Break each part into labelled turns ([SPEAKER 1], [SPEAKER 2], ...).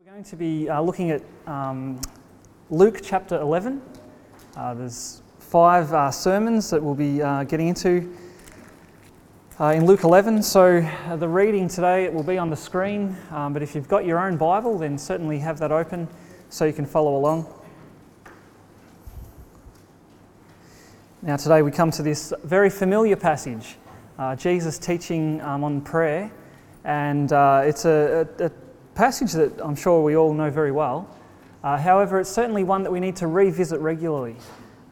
[SPEAKER 1] We're going to be uh, looking at um, Luke chapter 11. Uh, there's five uh, sermons that we'll be uh, getting into uh, in Luke 11. So uh, the reading today it will be on the screen, um, but if you've got your own Bible, then certainly have that open so you can follow along. Now, today we come to this very familiar passage, Jesus teaching um, on prayer, and it's a, a, a passage that I'm sure we all know very well. Uh, however, it's certainly one that we need to revisit regularly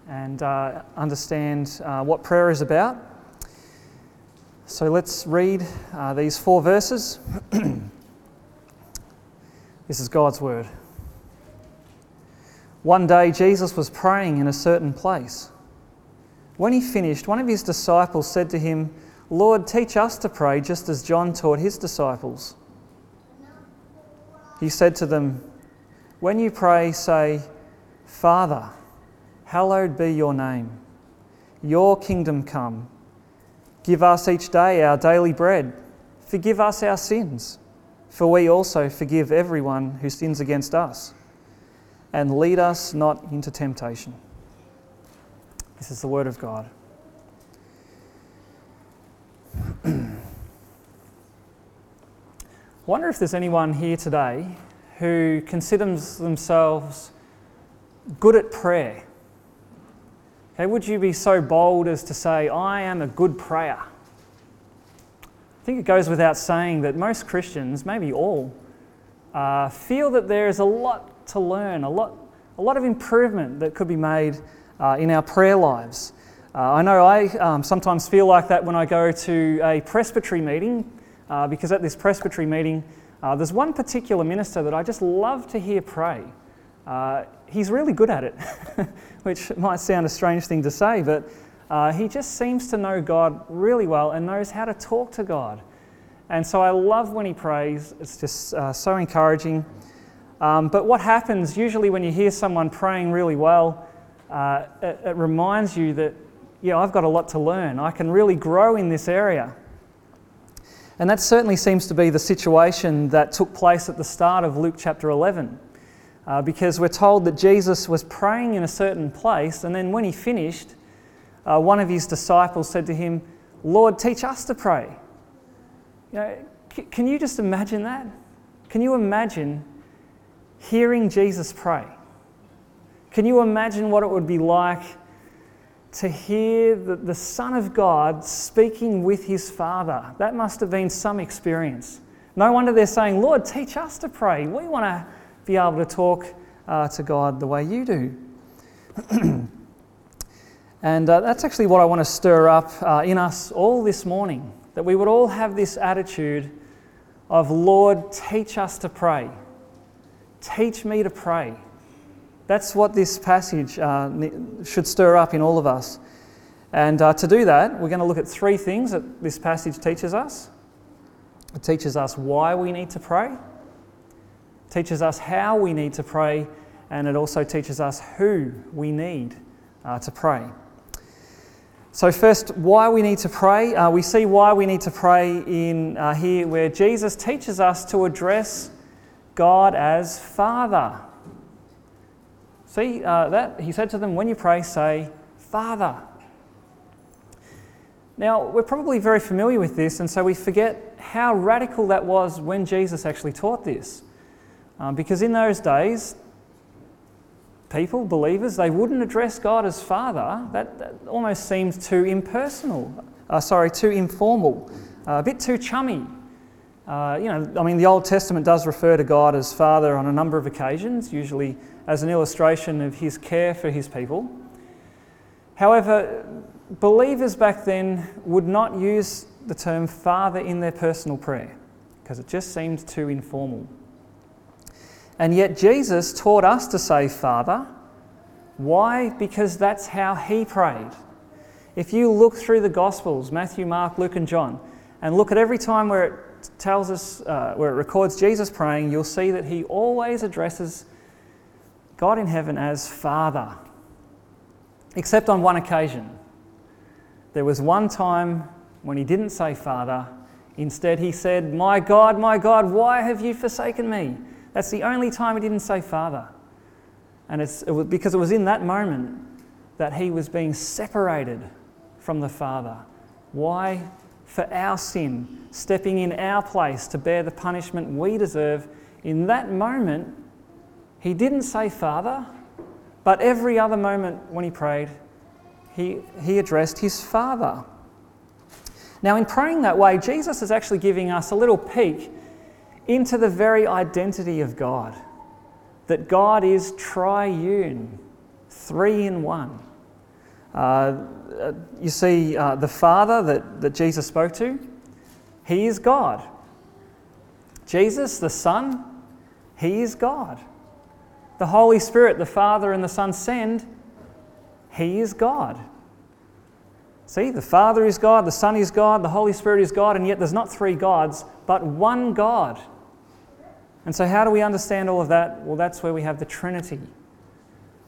[SPEAKER 1] and uh, understand uh, what prayer is about. So let's read uh, these four verses. this is God's word. One day, Jesus was praying in a certain place. When he finished, one of his disciples said to him, Lord, teach us to pray just as John taught his disciples. He said to them, When you pray, say, Father, hallowed be your name. Your kingdom come. Give us each day our daily bread. Forgive us our sins, for we also forgive everyone who sins against us. And lead us not into temptation. This is the word of God. Wonder if there's anyone here today who considers themselves good at prayer. Okay, would you be so bold as to say, I am a good prayer? I think it goes without saying that most Christians, maybe all, uh, feel that there is a lot to learn, a lot, a lot of improvement that could be made uh, in our prayer lives. Uh, I know I um, sometimes feel like that when I go to a presbytery meeting uh, because at this presbytery meeting, uh, there's one particular minister that I just love to hear pray. Uh, he's really good at it, which might sound a strange thing to say, but uh, he just seems to know God really well and knows how to talk to God. And so I love when he prays, it's just uh, so encouraging. Um, but what happens usually when you hear someone praying really well, uh, it, it reminds you that, yeah, I've got a lot to learn. I can really grow in this area. And that certainly seems to be the situation that took place at the start of Luke chapter 11. Uh, because we're told that Jesus was praying in a certain place, and then when he finished, uh, one of his disciples said to him, Lord, teach us to pray. You know, c- can you just imagine that? Can you imagine hearing Jesus pray? Can you imagine what it would be like to hear the, the Son of God speaking with his Father. That must have been some experience. No wonder they're saying, Lord, teach us to pray. We want to be able to talk uh, to God the way you do. and uh, that's actually what I want to stir up uh, in us all this morning that we would all have this attitude of, Lord, teach us to pray. Teach me to pray. That's what this passage uh, should stir up in all of us. And uh, to do that, we're going to look at three things that this passage teaches us. It teaches us why we need to pray, it teaches us how we need to pray, and it also teaches us who we need uh, to pray. So, first, why we need to pray. Uh, we see why we need to pray in uh, here, where Jesus teaches us to address God as Father. See uh, that? He said to them, When you pray, say, Father. Now, we're probably very familiar with this, and so we forget how radical that was when Jesus actually taught this. Um, because in those days, people, believers, they wouldn't address God as Father. That, that almost seemed too impersonal, uh, sorry, too informal, uh, a bit too chummy. Uh, you know, I mean, the Old Testament does refer to God as Father on a number of occasions, usually as an illustration of his care for his people. However, believers back then would not use the term Father in their personal prayer because it just seemed too informal. And yet, Jesus taught us to say Father. Why? Because that's how he prayed. If you look through the Gospels, Matthew, Mark, Luke, and John, and look at every time where it tells us, uh, where it records Jesus praying, you'll see that he always addresses God in heaven as Father. Except on one occasion. There was one time when he didn't say Father. Instead, he said, My God, my God, why have you forsaken me? That's the only time he didn't say Father. And it's it was because it was in that moment that he was being separated from the Father. Why? For our sin, stepping in our place to bear the punishment we deserve. In that moment, he didn't say Father, but every other moment when he prayed, he, he addressed his Father. Now, in praying that way, Jesus is actually giving us a little peek into the very identity of God that God is triune, three in one. Uh, you see, uh, the Father that, that Jesus spoke to, He is God. Jesus, the Son, He is God. The Holy Spirit, the Father and the Son send, He is God. See, the Father is God, the Son is God, the Holy Spirit is God, and yet there's not three gods, but one God. And so, how do we understand all of that? Well, that's where we have the Trinity.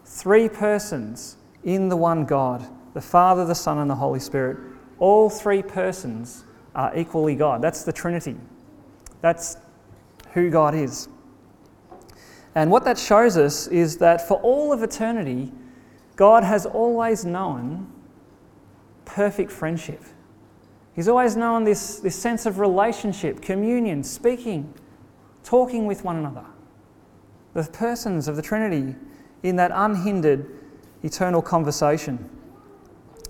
[SPEAKER 1] Three persons in the one God the Father, the Son, and the Holy Spirit. All three persons are equally God. That's the Trinity. That's who God is. And what that shows us is that for all of eternity, God has always known perfect friendship. He's always known this, this sense of relationship, communion, speaking, talking with one another. The persons of the Trinity in that unhindered eternal conversation.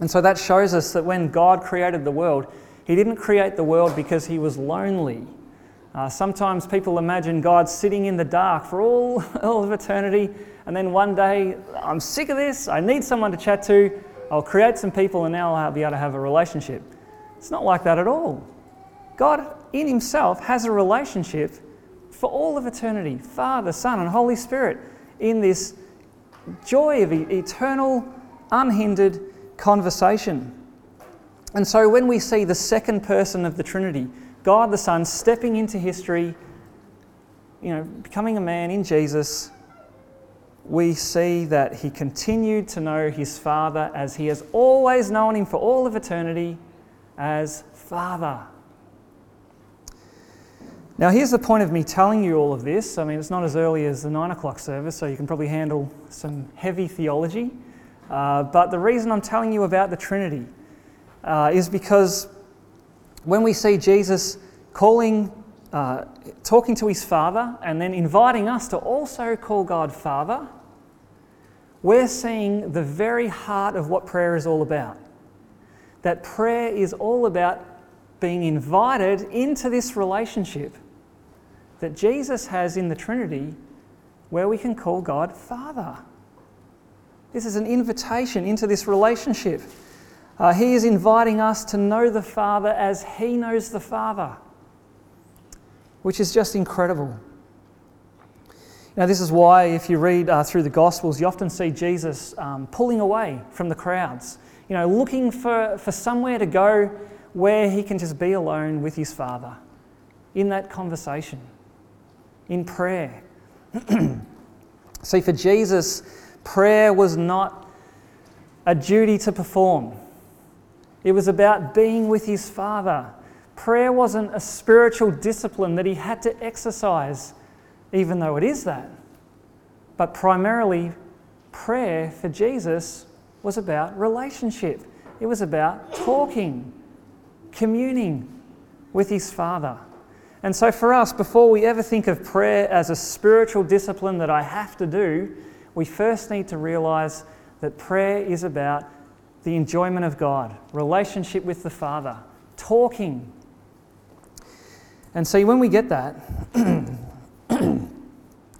[SPEAKER 1] And so that shows us that when God created the world, He didn't create the world because He was lonely. Uh, sometimes people imagine God sitting in the dark for all, all of eternity, and then one day, I'm sick of this, I need someone to chat to, I'll create some people, and now I'll be able to have a relationship. It's not like that at all. God, in Himself, has a relationship for all of eternity Father, Son, and Holy Spirit in this joy of eternal, unhindered conversation. And so when we see the second person of the Trinity, God the Son, stepping into history, you know, becoming a man in Jesus, we see that he continued to know his Father as he has always known him for all of eternity as Father. Now, here's the point of me telling you all of this. I mean, it's not as early as the nine o'clock service, so you can probably handle some heavy theology. Uh, but the reason I'm telling you about the Trinity uh, is because when we see Jesus calling, uh, talking to his Father, and then inviting us to also call God Father, we're seeing the very heart of what prayer is all about. That prayer is all about being invited into this relationship that Jesus has in the Trinity where we can call God Father. This is an invitation into this relationship. Uh, he is inviting us to know the Father as He knows the Father, which is just incredible. Now, this is why, if you read uh, through the Gospels, you often see Jesus um, pulling away from the crowds, you know, looking for, for somewhere to go where he can just be alone with his Father in that conversation in prayer. See, for Jesus, prayer was not a duty to perform, it was about being with his Father. Prayer wasn't a spiritual discipline that he had to exercise, even though it is that. But primarily, prayer for Jesus was about relationship. It was about talking, communing with his Father. And so, for us, before we ever think of prayer as a spiritual discipline that I have to do, we first need to realize that prayer is about the enjoyment of God, relationship with the Father, talking. And see, when we get that,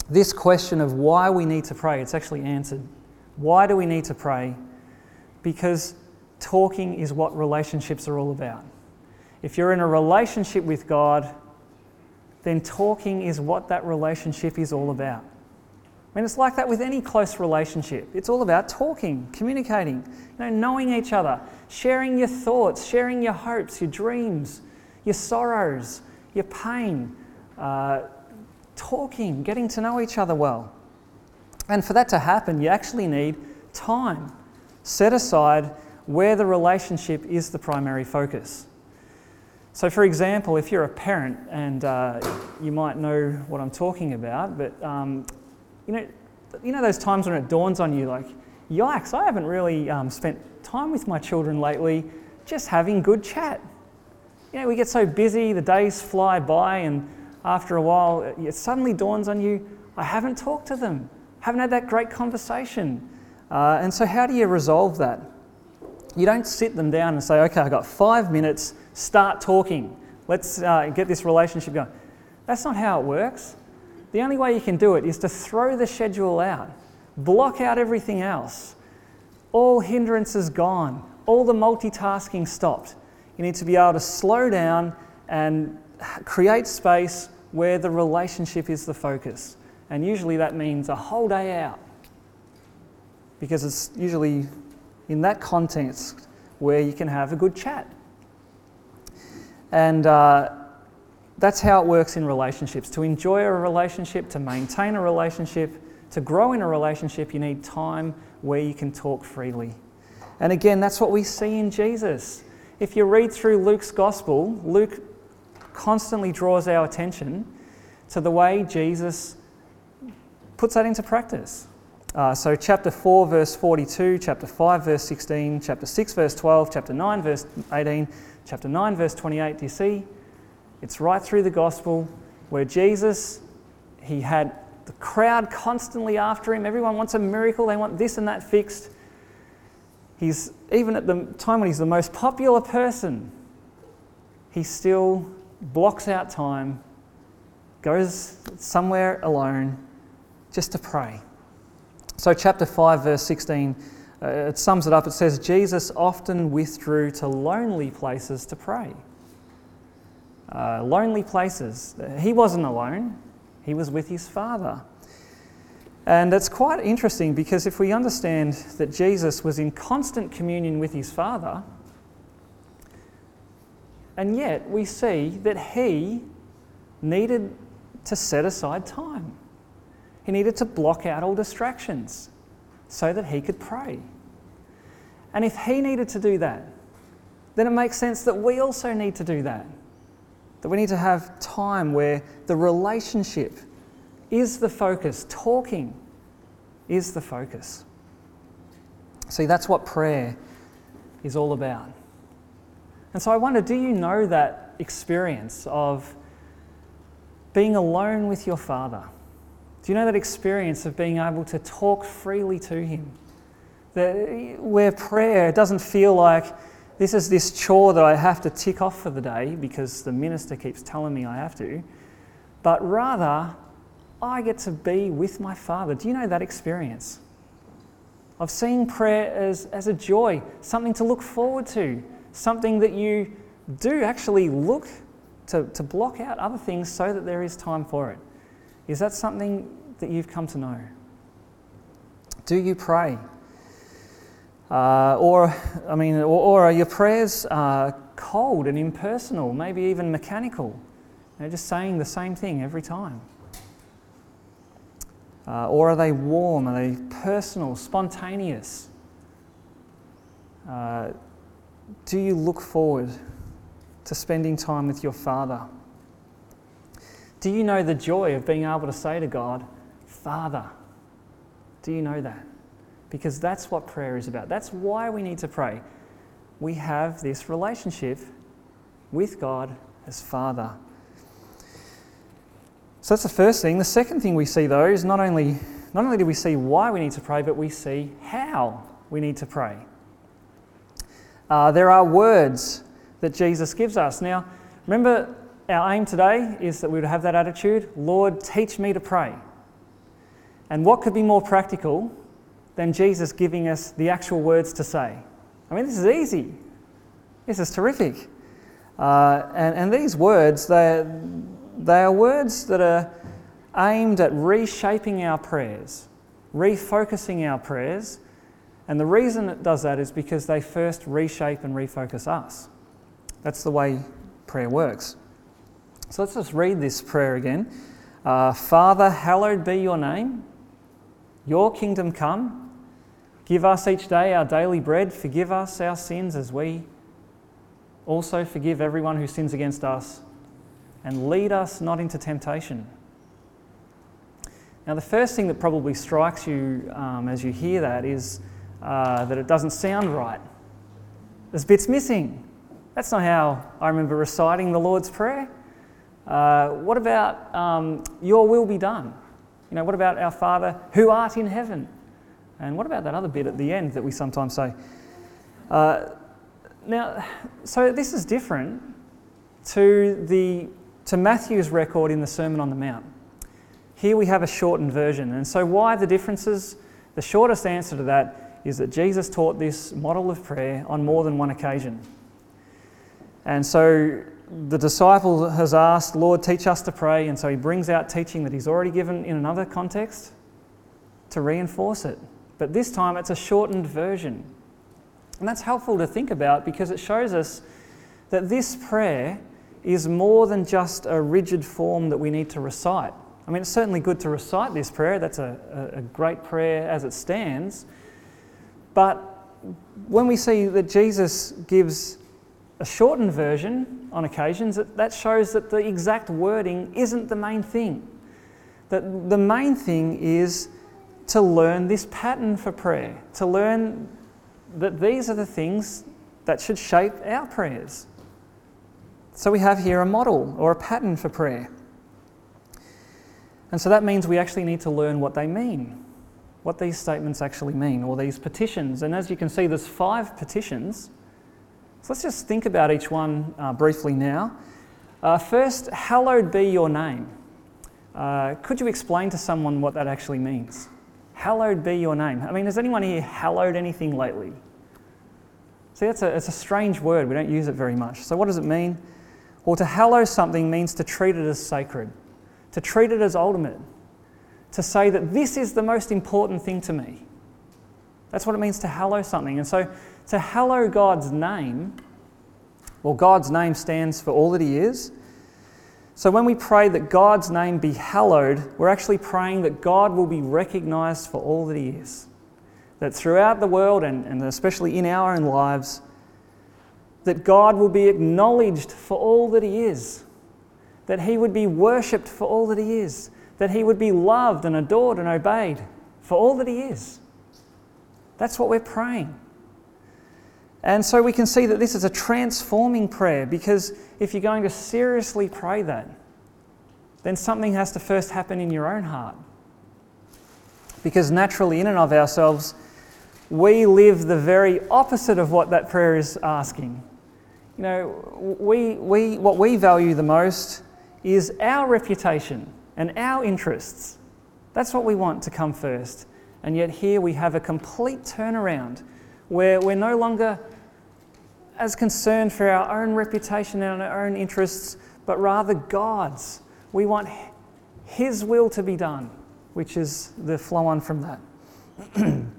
[SPEAKER 1] this question of why we need to pray, it's actually answered. Why do we need to pray? Because talking is what relationships are all about. If you're in a relationship with God, then talking is what that relationship is all about. I mean, it's like that with any close relationship. It's all about talking, communicating, you know, knowing each other, sharing your thoughts, sharing your hopes, your dreams, your sorrows, your pain, uh, talking, getting to know each other well. And for that to happen, you actually need time set aside where the relationship is the primary focus. So, for example, if you're a parent, and uh, you might know what I'm talking about, but um, you know, you know those times when it dawns on you, like, yikes, I haven't really um, spent time with my children lately, just having good chat. You know, we get so busy, the days fly by, and after a while, it suddenly dawns on you, I haven't talked to them, haven't had that great conversation. Uh, and so, how do you resolve that? You don't sit them down and say, okay, I've got five minutes, start talking. Let's uh, get this relationship going. That's not how it works. The only way you can do it is to throw the schedule out, block out everything else. All hindrances gone, all the multitasking stopped. You need to be able to slow down and create space where the relationship is the focus. And usually that means a whole day out because it's usually in that context where you can have a good chat. And uh, that's how it works in relationships. To enjoy a relationship, to maintain a relationship, to grow in a relationship, you need time where you can talk freely. And again, that's what we see in Jesus. If you read through Luke's gospel, Luke constantly draws our attention to the way Jesus puts that into practice. Uh, so, chapter 4, verse 42, chapter 5, verse 16, chapter 6, verse 12, chapter 9, verse 18, chapter 9, verse 28. Do you see? It's right through the gospel where Jesus, he had the crowd constantly after him. Everyone wants a miracle, they want this and that fixed. He's, even at the time when he's the most popular person, he still blocks out time, goes somewhere alone just to pray. So, chapter 5, verse 16, uh, it sums it up. It says, Jesus often withdrew to lonely places to pray. Uh, lonely places. He wasn't alone, he was with his Father. And it's quite interesting because if we understand that Jesus was in constant communion with his Father, and yet we see that he needed to set aside time. He needed to block out all distractions so that he could pray. And if he needed to do that, then it makes sense that we also need to do that. That we need to have time where the relationship is the focus, talking is the focus. See, that's what prayer is all about. And so I wonder do you know that experience of being alone with your Father? Do you know that experience of being able to talk freely to Him? That, where prayer doesn't feel like this is this chore that I have to tick off for the day because the minister keeps telling me I have to, but rather I get to be with my Father. Do you know that experience? Of seeing prayer as, as a joy, something to look forward to, something that you do actually look to, to block out other things so that there is time for it. Is that something that you've come to know? Do you pray? Uh, or, I mean, or, or, are your prayers uh, cold and impersonal, maybe even mechanical? You know, just saying the same thing every time. Uh, or are they warm? Are they personal, spontaneous? Uh, do you look forward to spending time with your Father? Do you know the joy of being able to say to God, Father? Do you know that? Because that's what prayer is about. That's why we need to pray. We have this relationship with God as Father. So that's the first thing. The second thing we see, though, is not only, not only do we see why we need to pray, but we see how we need to pray. Uh, there are words that Jesus gives us. Now, remember our aim today is that we would have that attitude Lord, teach me to pray. And what could be more practical than Jesus giving us the actual words to say? I mean, this is easy. This is terrific. Uh, and, and these words, they they are words that are aimed at reshaping our prayers, refocusing our prayers. And the reason it does that is because they first reshape and refocus us. That's the way prayer works. So let's just read this prayer again. Uh, Father, hallowed be your name. Your kingdom come. Give us each day our daily bread. Forgive us our sins as we also forgive everyone who sins against us, and lead us not into temptation. Now, the first thing that probably strikes you um, as you hear that is uh, that it doesn't sound right. There's bits missing. That's not how I remember reciting the Lord's Prayer. Uh, what about um, your will be done? You know, what about our Father who art in heaven? And what about that other bit at the end that we sometimes say? Uh, now, so this is different to, the, to Matthew's record in the Sermon on the Mount. Here we have a shortened version. And so, why the differences? The shortest answer to that is that Jesus taught this model of prayer on more than one occasion. And so, the disciple has asked, Lord, teach us to pray. And so, he brings out teaching that he's already given in another context to reinforce it. But this time, it's a shortened version. And that's helpful to think about because it shows us that this prayer is more than just a rigid form that we need to recite. I mean, it's certainly good to recite this prayer, that's a, a great prayer as it stands. But when we see that Jesus gives a shortened version on occasions, that shows that the exact wording isn't the main thing. That the main thing is to learn this pattern for prayer, to learn that these are the things that should shape our prayers. So we have here a model or a pattern for prayer. And so that means we actually need to learn what they mean, what these statements actually mean, or these petitions. And as you can see, there's five petitions. So let's just think about each one uh, briefly now. Uh, first, hallowed be your name. Uh, could you explain to someone what that actually means? Hallowed be your name. I mean, has anyone here hallowed anything lately? See, that's a, it's a strange word. We don't use it very much. So, what does it mean? Well, to hallow something means to treat it as sacred, to treat it as ultimate, to say that this is the most important thing to me. That's what it means to hallow something. And so, to hallow God's name, well, God's name stands for all that He is, so when we pray that God's name be hallowed, we're actually praying that God will be recognized for all that He is. That throughout the world, and, and especially in our own lives, that God will be acknowledged for all that He is. That He would be worshipped for all that He is. That He would be loved and adored and obeyed for all that He is. That's what we're praying. And so we can see that this is a transforming prayer because if you're going to seriously pray that, then something has to first happen in your own heart. Because naturally, in and of ourselves, we live the very opposite of what that prayer is asking. You know, we, we, what we value the most is our reputation and our interests. That's what we want to come first. And yet, here we have a complete turnaround where we're no longer as concerned for our own reputation and our own interests, but rather God's. We want His will to be done, which is the flow on from that. and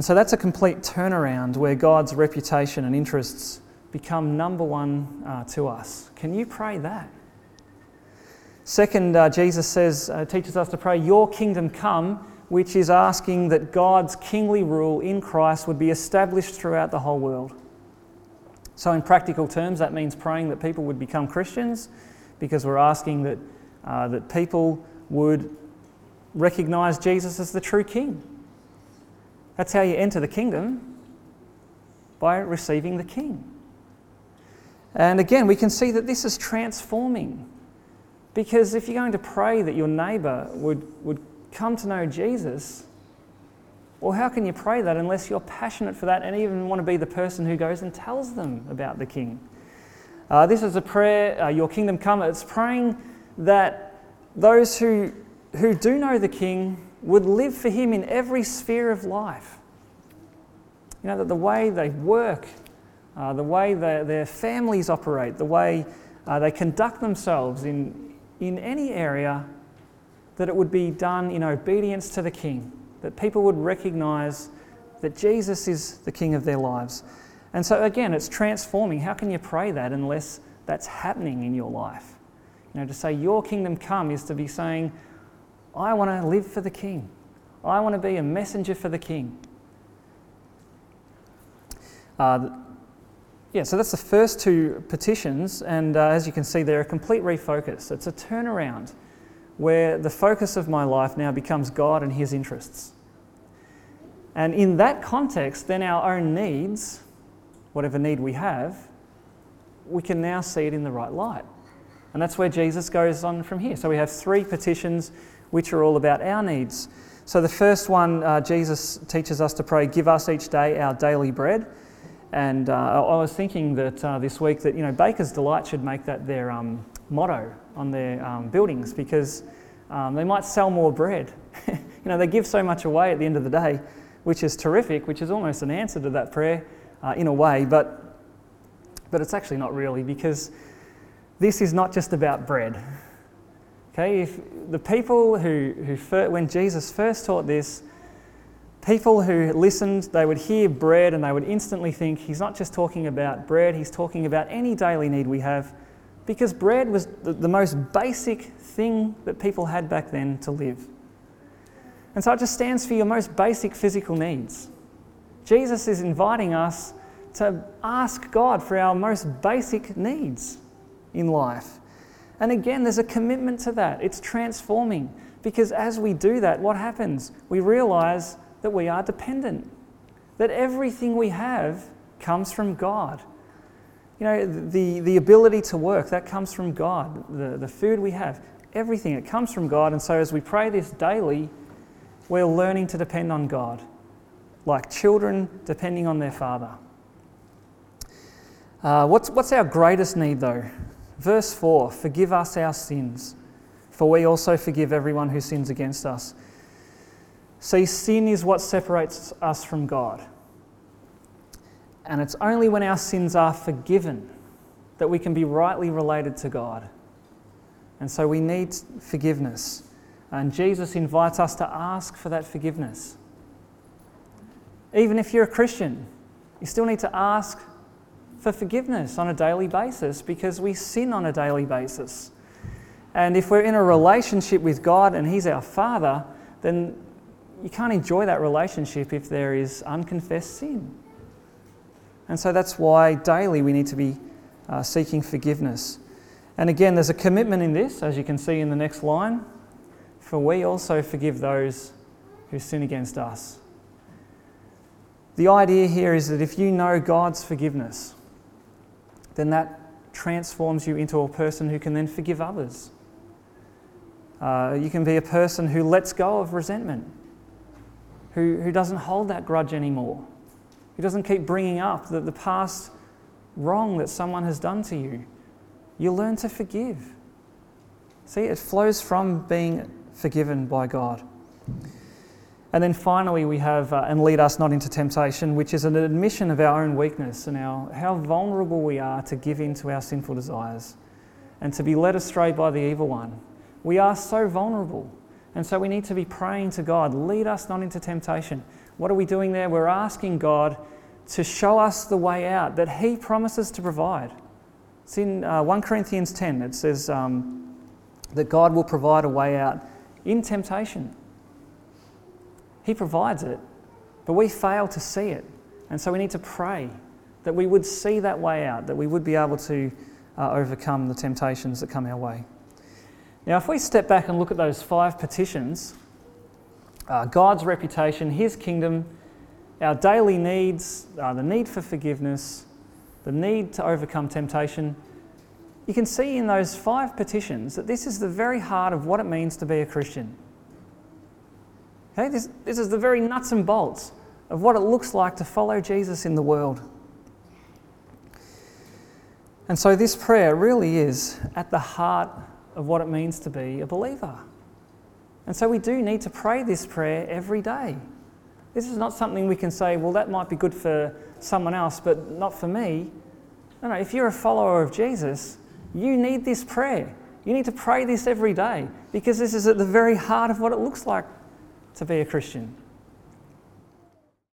[SPEAKER 1] so that's a complete turnaround where God's reputation and interests become number one uh, to us. Can you pray that? Second, uh, Jesus says, uh, teaches us to pray, Your kingdom come which is asking that God's kingly rule in Christ would be established throughout the whole world. So, in practical terms, that means praying that people would become Christians because we're asking that, uh, that people would recognize Jesus as the true King. That's how you enter the kingdom by receiving the King. And again, we can see that this is transforming. Because if you're going to pray that your neighbour would, would come to know Jesus, well, how can you pray that unless you're passionate for that and even want to be the person who goes and tells them about the King? Uh, this is a prayer, uh, Your kingdom come. It's praying that those who, who do know the King would live for Him in every sphere of life. You know, that the way they work, uh, the way they, their families operate, the way uh, they conduct themselves in, in any area that it would be done in obedience to the King, that people would recognize that Jesus is the King of their lives. And so, again, it's transforming. How can you pray that unless that's happening in your life? You know, to say, Your kingdom come is to be saying, I want to live for the King. I want to be a messenger for the King. Uh, yeah, so that's the first two petitions, and uh, as you can see, they're a complete refocus. It's a turnaround where the focus of my life now becomes God and His interests. And in that context, then our own needs, whatever need we have, we can now see it in the right light. And that's where Jesus goes on from here. So we have three petitions which are all about our needs. So the first one, uh, Jesus teaches us to pray, Give us each day our daily bread. And uh, I was thinking that uh, this week that, you know, Bakers Delight should make that their um, motto on their um, buildings because um, they might sell more bread. you know, they give so much away at the end of the day, which is terrific, which is almost an answer to that prayer uh, in a way, but, but it's actually not really because this is not just about bread. Okay, if the people who, who when Jesus first taught this, people who listened, they would hear bread and they would instantly think he's not just talking about bread, he's talking about any daily need we have, because bread was the, the most basic thing that people had back then to live. And so it just stands for your most basic physical needs. Jesus is inviting us to ask God for our most basic needs in life. And again, there's a commitment to that. It's transforming because as we do that, what happens? We realize that we are dependent, that everything we have comes from God. You know, the, the ability to work, that comes from God. The, the food we have, everything, it comes from God. And so as we pray this daily, we're learning to depend on God, like children depending on their father. Uh, what's, what's our greatest need, though? Verse 4 Forgive us our sins, for we also forgive everyone who sins against us. See, sin is what separates us from God. And it's only when our sins are forgiven that we can be rightly related to God. And so we need forgiveness. And Jesus invites us to ask for that forgiveness. Even if you're a Christian, you still need to ask for forgiveness on a daily basis because we sin on a daily basis. And if we're in a relationship with God and He's our Father, then you can't enjoy that relationship if there is unconfessed sin. And so that's why daily we need to be uh, seeking forgiveness. And again, there's a commitment in this, as you can see in the next line for we also forgive those who sin against us. The idea here is that if you know God's forgiveness, then that transforms you into a person who can then forgive others. Uh, you can be a person who lets go of resentment, who, who doesn't hold that grudge anymore, who doesn't keep bringing up the, the past wrong that someone has done to you. You learn to forgive. See, it flows from being forgiven by God. And then finally, we have, uh, and lead us not into temptation, which is an admission of our own weakness and our, how vulnerable we are to give in to our sinful desires and to be led astray by the evil one. We are so vulnerable. And so we need to be praying to God, lead us not into temptation. What are we doing there? We're asking God to show us the way out that He promises to provide. It's in uh, 1 Corinthians 10, it says um, that God will provide a way out in temptation. He provides it, but we fail to see it. And so we need to pray that we would see that way out, that we would be able to uh, overcome the temptations that come our way. Now, if we step back and look at those five petitions uh, God's reputation, His kingdom, our daily needs, uh, the need for forgiveness, the need to overcome temptation, you can see in those five petitions that this is the very heart of what it means to be a Christian. Okay, this, this is the very nuts and bolts of what it looks like to follow Jesus in the world. And so, this prayer really is at the heart of what it means to be a believer. And so, we do need to pray this prayer every day. This is not something we can say, well, that might be good for someone else, but not for me. No, no, if you're a follower of Jesus, you need this prayer. You need to pray this every day because this is at the very heart of what it looks like to be a Christian.